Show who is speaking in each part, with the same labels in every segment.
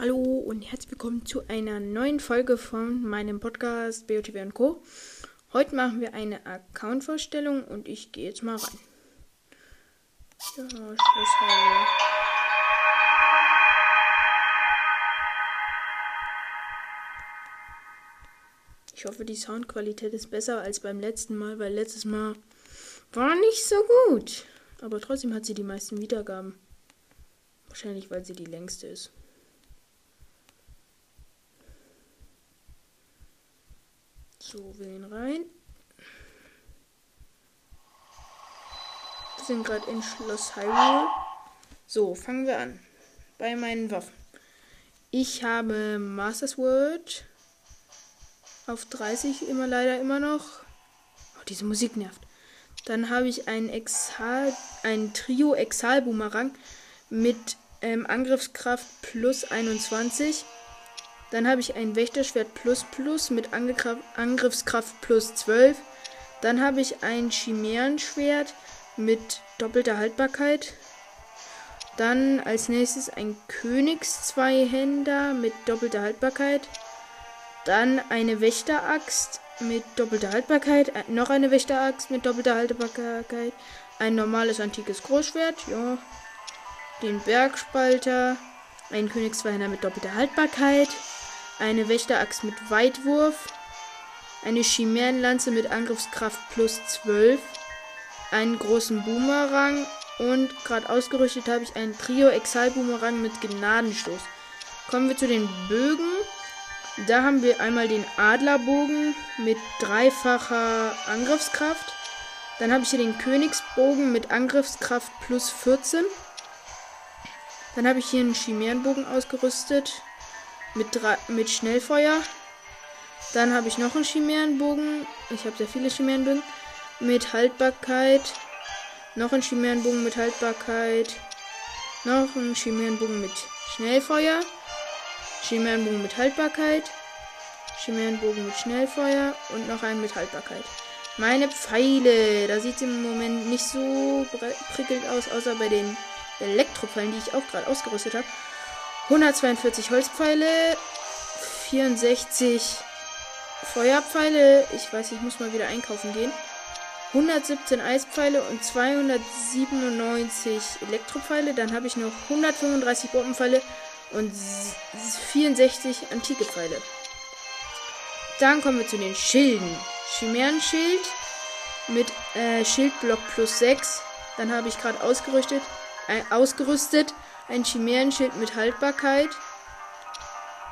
Speaker 1: Hallo und herzlich willkommen zu einer neuen Folge von meinem Podcast BOTW Co. Heute machen wir eine Account-Vorstellung und ich gehe jetzt mal rein. Ja, Schlusshalle. Ich hoffe, die Soundqualität ist besser als beim letzten Mal, weil letztes Mal war nicht so gut. Aber trotzdem hat sie die meisten Wiedergaben. Wahrscheinlich, weil sie die längste ist. So, wählen rein. Wir sind gerade in Schloss Hyrule. So, fangen wir an. Bei meinen Waffen. Ich habe Master Sword auf 30 immer leider immer noch. Oh, diese Musik nervt. Dann habe ich ein Exal, ein Trio Exal Boomerang mit ähm, Angriffskraft plus 21. Dann habe ich ein Wächterschwert plus plus mit Angriffskraft plus 12. Dann habe ich ein Chimärenschwert mit doppelter Haltbarkeit. Dann als nächstes ein Königszweihänder mit doppelter Haltbarkeit. Dann eine Wächteraxt mit doppelter Haltbarkeit. Äh, noch eine Wächteraxt mit doppelter Haltbarkeit. Ein normales antikes Großschwert. Ja. Den Bergspalter. Ein Königszweihänder mit doppelter Haltbarkeit eine Wächterachs mit Weitwurf, eine Chimärenlanze mit Angriffskraft plus 12, einen großen Boomerang und gerade ausgerüstet habe ich einen Trio Exal Boomerang mit Gnadenstoß. Kommen wir zu den Bögen. Da haben wir einmal den Adlerbogen mit dreifacher Angriffskraft. Dann habe ich hier den Königsbogen mit Angriffskraft plus 14. Dann habe ich hier einen Chimärenbogen ausgerüstet mit, drei, mit Schnellfeuer. Dann habe ich noch einen Chimärenbogen. Ich habe sehr viele Chimärenbogen. Mit Haltbarkeit. Noch einen Chimärenbogen mit Haltbarkeit. Noch einen Chimärenbogen mit Schnellfeuer. Chimärenbogen mit Haltbarkeit. Chimärenbogen mit Schnellfeuer. Und noch einen mit Haltbarkeit. Meine Pfeile. Da sieht es im Moment nicht so prickelnd aus, außer bei den Elektropfeilen, die ich auch gerade ausgerüstet habe. 142 Holzpfeile, 64 Feuerpfeile. Ich weiß, ich muss mal wieder einkaufen gehen. 117 Eispfeile und 297 Elektropfeile. Dann habe ich noch 135 Bombenpfeile und 64 antike Pfeile. Dann kommen wir zu den Schilden. Chimärenschild mit äh, Schildblock plus 6. Dann habe ich gerade ausgerüstet, äh, ausgerüstet ein Chimärenschild mit Haltbarkeit.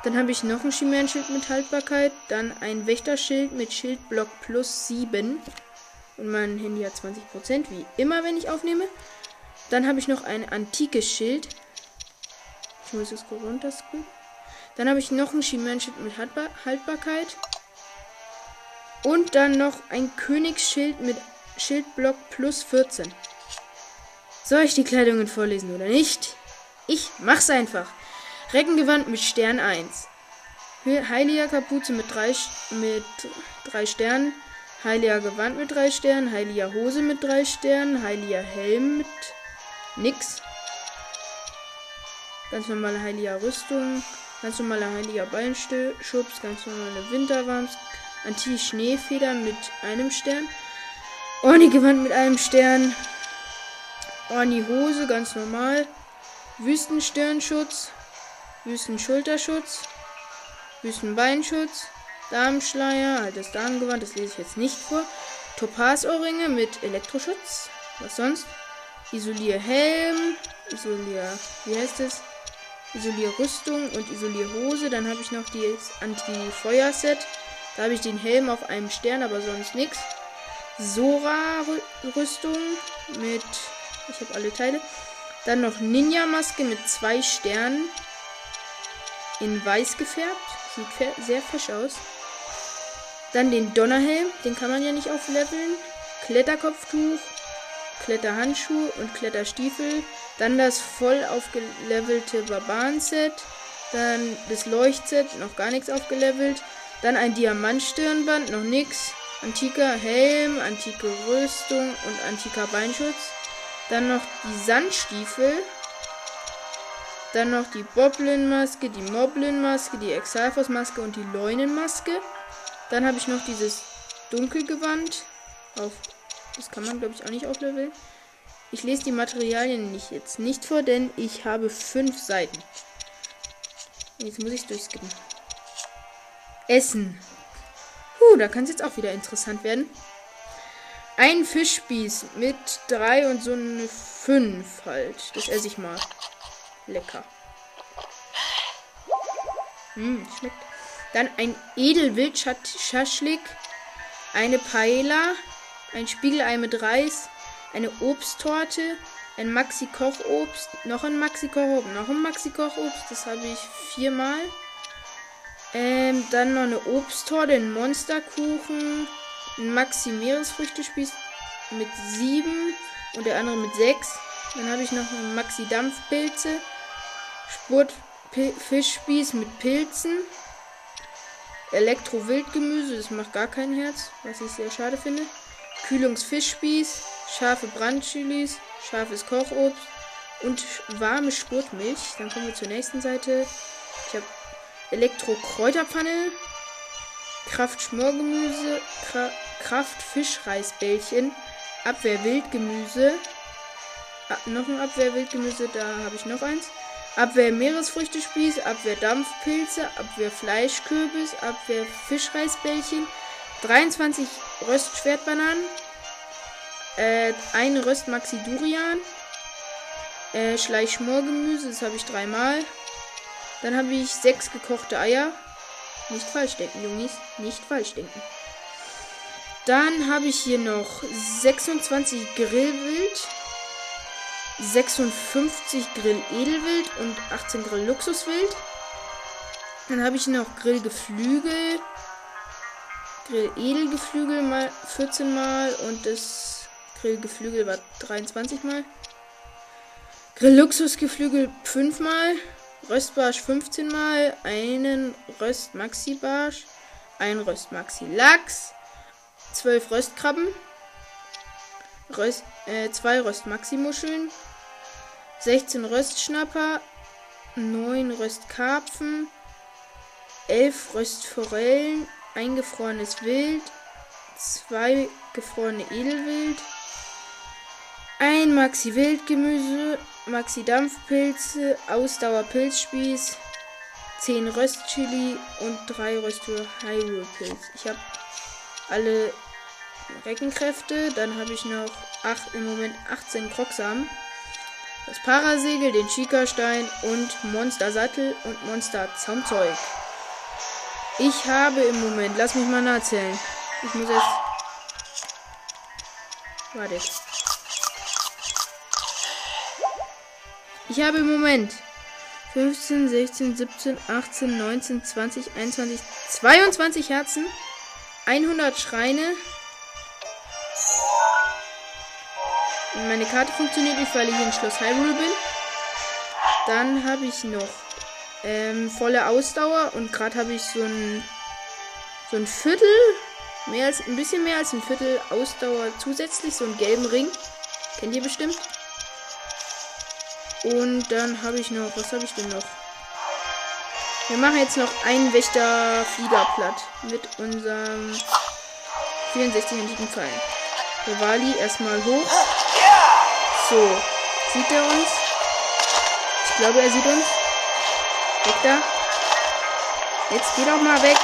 Speaker 1: Dann habe ich noch ein Chimärenschild mit Haltbarkeit. Dann ein Wächterschild mit Schildblock plus 7. Und mein Handy hat 20%, wie immer, wenn ich aufnehme. Dann habe ich noch ein antikes Schild. Ich muss es runterscrollen. Dann habe ich noch ein Chimärenschild mit Haltbar Haltbarkeit. Und dann noch ein Königsschild mit Schildblock plus 14. Soll ich die Kleidungen vorlesen oder nicht? Ich mach's einfach. Reckengewand mit Stern 1. Heiliger Kapuze mit drei, mit drei Sternen. Heiliger Gewand mit drei Sternen. Heiliger Hose mit drei Sternen. Heiliger Helm mit nix. Ganz normale heiliger Rüstung. Ganz normaler heiliger Beinschubs. Ganz normale Winterwarms. Anti-Schneefeder mit einem Stern. Orni-Gewand mit einem Stern. Orni-Hose, ganz normal. Wüstenstirnschutz, Wüstenschulterschutz, Wüstenbeinschutz, Darmschleier, altes Darmgewand, das lese ich jetzt nicht vor. Topazohrringe mit Elektroschutz. Was sonst? Isolierhelm, Isolier, wie heißt es? Isolierrüstung und Isolierhose. Dann habe ich noch das Anti-Feuer-Set. Da habe ich den Helm auf einem Stern, aber sonst nichts. Sora-Rüstung mit. Ich habe alle Teile. Dann noch Ninja-Maske mit zwei Sternen. In weiß gefärbt. Sieht sehr frisch aus. Dann den Donnerhelm. Den kann man ja nicht aufleveln. Kletterkopftuch. Kletterhandschuhe und Kletterstiefel. Dann das voll aufgelevelte Barbaren-Set. Dann das Leuchtset, noch gar nichts aufgelevelt. Dann ein Diamantstirnband, noch nichts. Antiker Helm, antike Rüstung und antiker Beinschutz. Dann noch die Sandstiefel. Dann noch die Boblin-Maske, die Moblin-Maske, die Exalfos-Maske und die Leunen-Maske. Dann habe ich noch dieses Dunkelgewand. Auf, das kann man, glaube ich, auch nicht aufleveln. Ich lese die Materialien nicht jetzt nicht vor, denn ich habe fünf Seiten. Jetzt muss ich durchskippen. Essen. Huh, da kann es jetzt auch wieder interessant werden. Ein Fischspieß mit drei und so eine fünf halt. Das esse ich mal. Lecker. Hm, schmeckt. Dann ein Edelwildschaschlik, eine Paella, ein Spiegelei mit Reis, eine Obsttorte, ein Maxi Kochobst, noch ein Maxi Kochobst, noch ein Maxi Kochobst, das habe ich viermal. Ähm, dann noch eine Obsttorte, ein Monsterkuchen, ein Maxi Meeresfrüchtespieß mit sieben und der andere mit sechs. Dann habe ich noch einen Maxi Dampfpilze, Spurt Fischspieß mit Pilzen, Elektro-Wildgemüse, das macht gar kein Herz, was ich sehr schade finde. Kühlungsfischspieß, scharfe Brandchilis, scharfes Kochobst und warme Spurtmilch. Dann kommen wir zur nächsten Seite. Ich habe Elektro-Kräuterpfanne, Kraft-Schmorgemüse, Kra Kraft-Fischreisbällchen, Abwehr-Wildgemüse, noch ein Abwehr-Wildgemüse, da habe ich noch eins. Abwehr Meeresfrüchtespieß, Abwehr Dampfpilze, Abwehr Fleischkürbis, Abwehr Fischreisbällchen, 23 Röstschwertbananen, äh, ein Röst Maxi äh, Schleichschmorgemüse, das habe ich dreimal. Dann habe ich sechs gekochte Eier. Nicht falsch denken, Jungs, nicht falsch denken. Dann habe ich hier noch 26 Grillwild, 56 Grill Edelwild und 18 Grill Luxuswild. Dann habe ich noch Grill Geflügel, Grill Edelgeflügel mal 14 mal und das Grill Geflügel war 23 mal. Grill Luxusgeflügel 5 mal, Röstbarsch 15 mal, einen Röst Maxi Barsch, ein Röst Maxi Lachs, 12 Röstkrabben, Röst, äh, zwei Röst Maxi Muscheln, 16 Röstschnapper, 9 Röstkarpfen, 11 Röstforellen, eingefrorenes Wild, 2 gefrorene Edelwild, ein Maxi Wildgemüse, Maxi Dampfpilze, Ausdauer Pilzspieß, 10 Röstchili und 3 Röstur Hyrule Pilz. Ich habe alle Reckenkräfte, dann habe ich noch 8, im Moment 18 Krocksamen das Parasegel, den Chica-Stein und Monster-Sattel und Monster-Zaumzeug. Ich habe im Moment, lass mich mal nachzählen. Ich muss jetzt. Warte. Ich habe im Moment 15, 16, 17, 18, 19, 20, 21, 22 Herzen, 100 Schreine, meine Karte funktioniert nicht, weil ich in Schloss Hyrule bin. Dann habe ich noch ähm, volle Ausdauer und gerade habe ich so ein so ein Viertel, mehr als ein bisschen mehr als ein Viertel Ausdauer zusätzlich, so einen gelben Ring. Kennt ihr bestimmt. Und dann habe ich noch, was habe ich denn noch? Wir machen jetzt noch einen Wächter Flieger platt mit unserem 64-händigen Pfeil. Der Wali erstmal hoch. So. Sieht er uns? Ich glaube, er sieht uns. Weg da. Jetzt geh doch mal weg.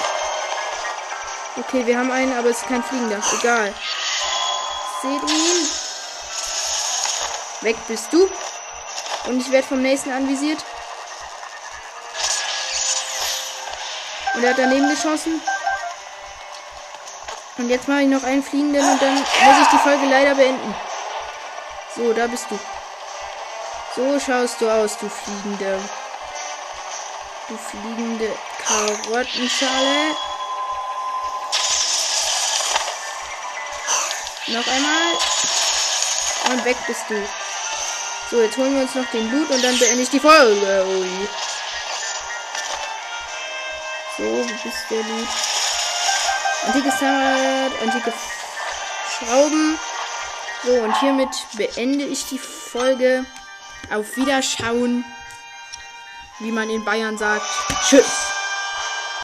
Speaker 1: Okay, wir haben einen, aber es ist kein Fliegender. Egal. Seht ihn. Weg bist du. Und ich werde vom nächsten anvisiert. Und er hat daneben geschossen. Und jetzt mache ich noch einen fliegenden und dann muss ich die Folge leider beenden. So, da bist du. So schaust du aus, du fliegende. Du fliegende Karottenschale. Noch einmal. Und weg bist du. So, jetzt holen wir uns noch den Loot und dann beende ich die Folge. Ui. So, wo bist der Loot? Antikes Fahrrad, antike Schrauben. So, und hiermit beende ich die Folge. Auf Wiederschauen. wie man in Bayern sagt, tschüss.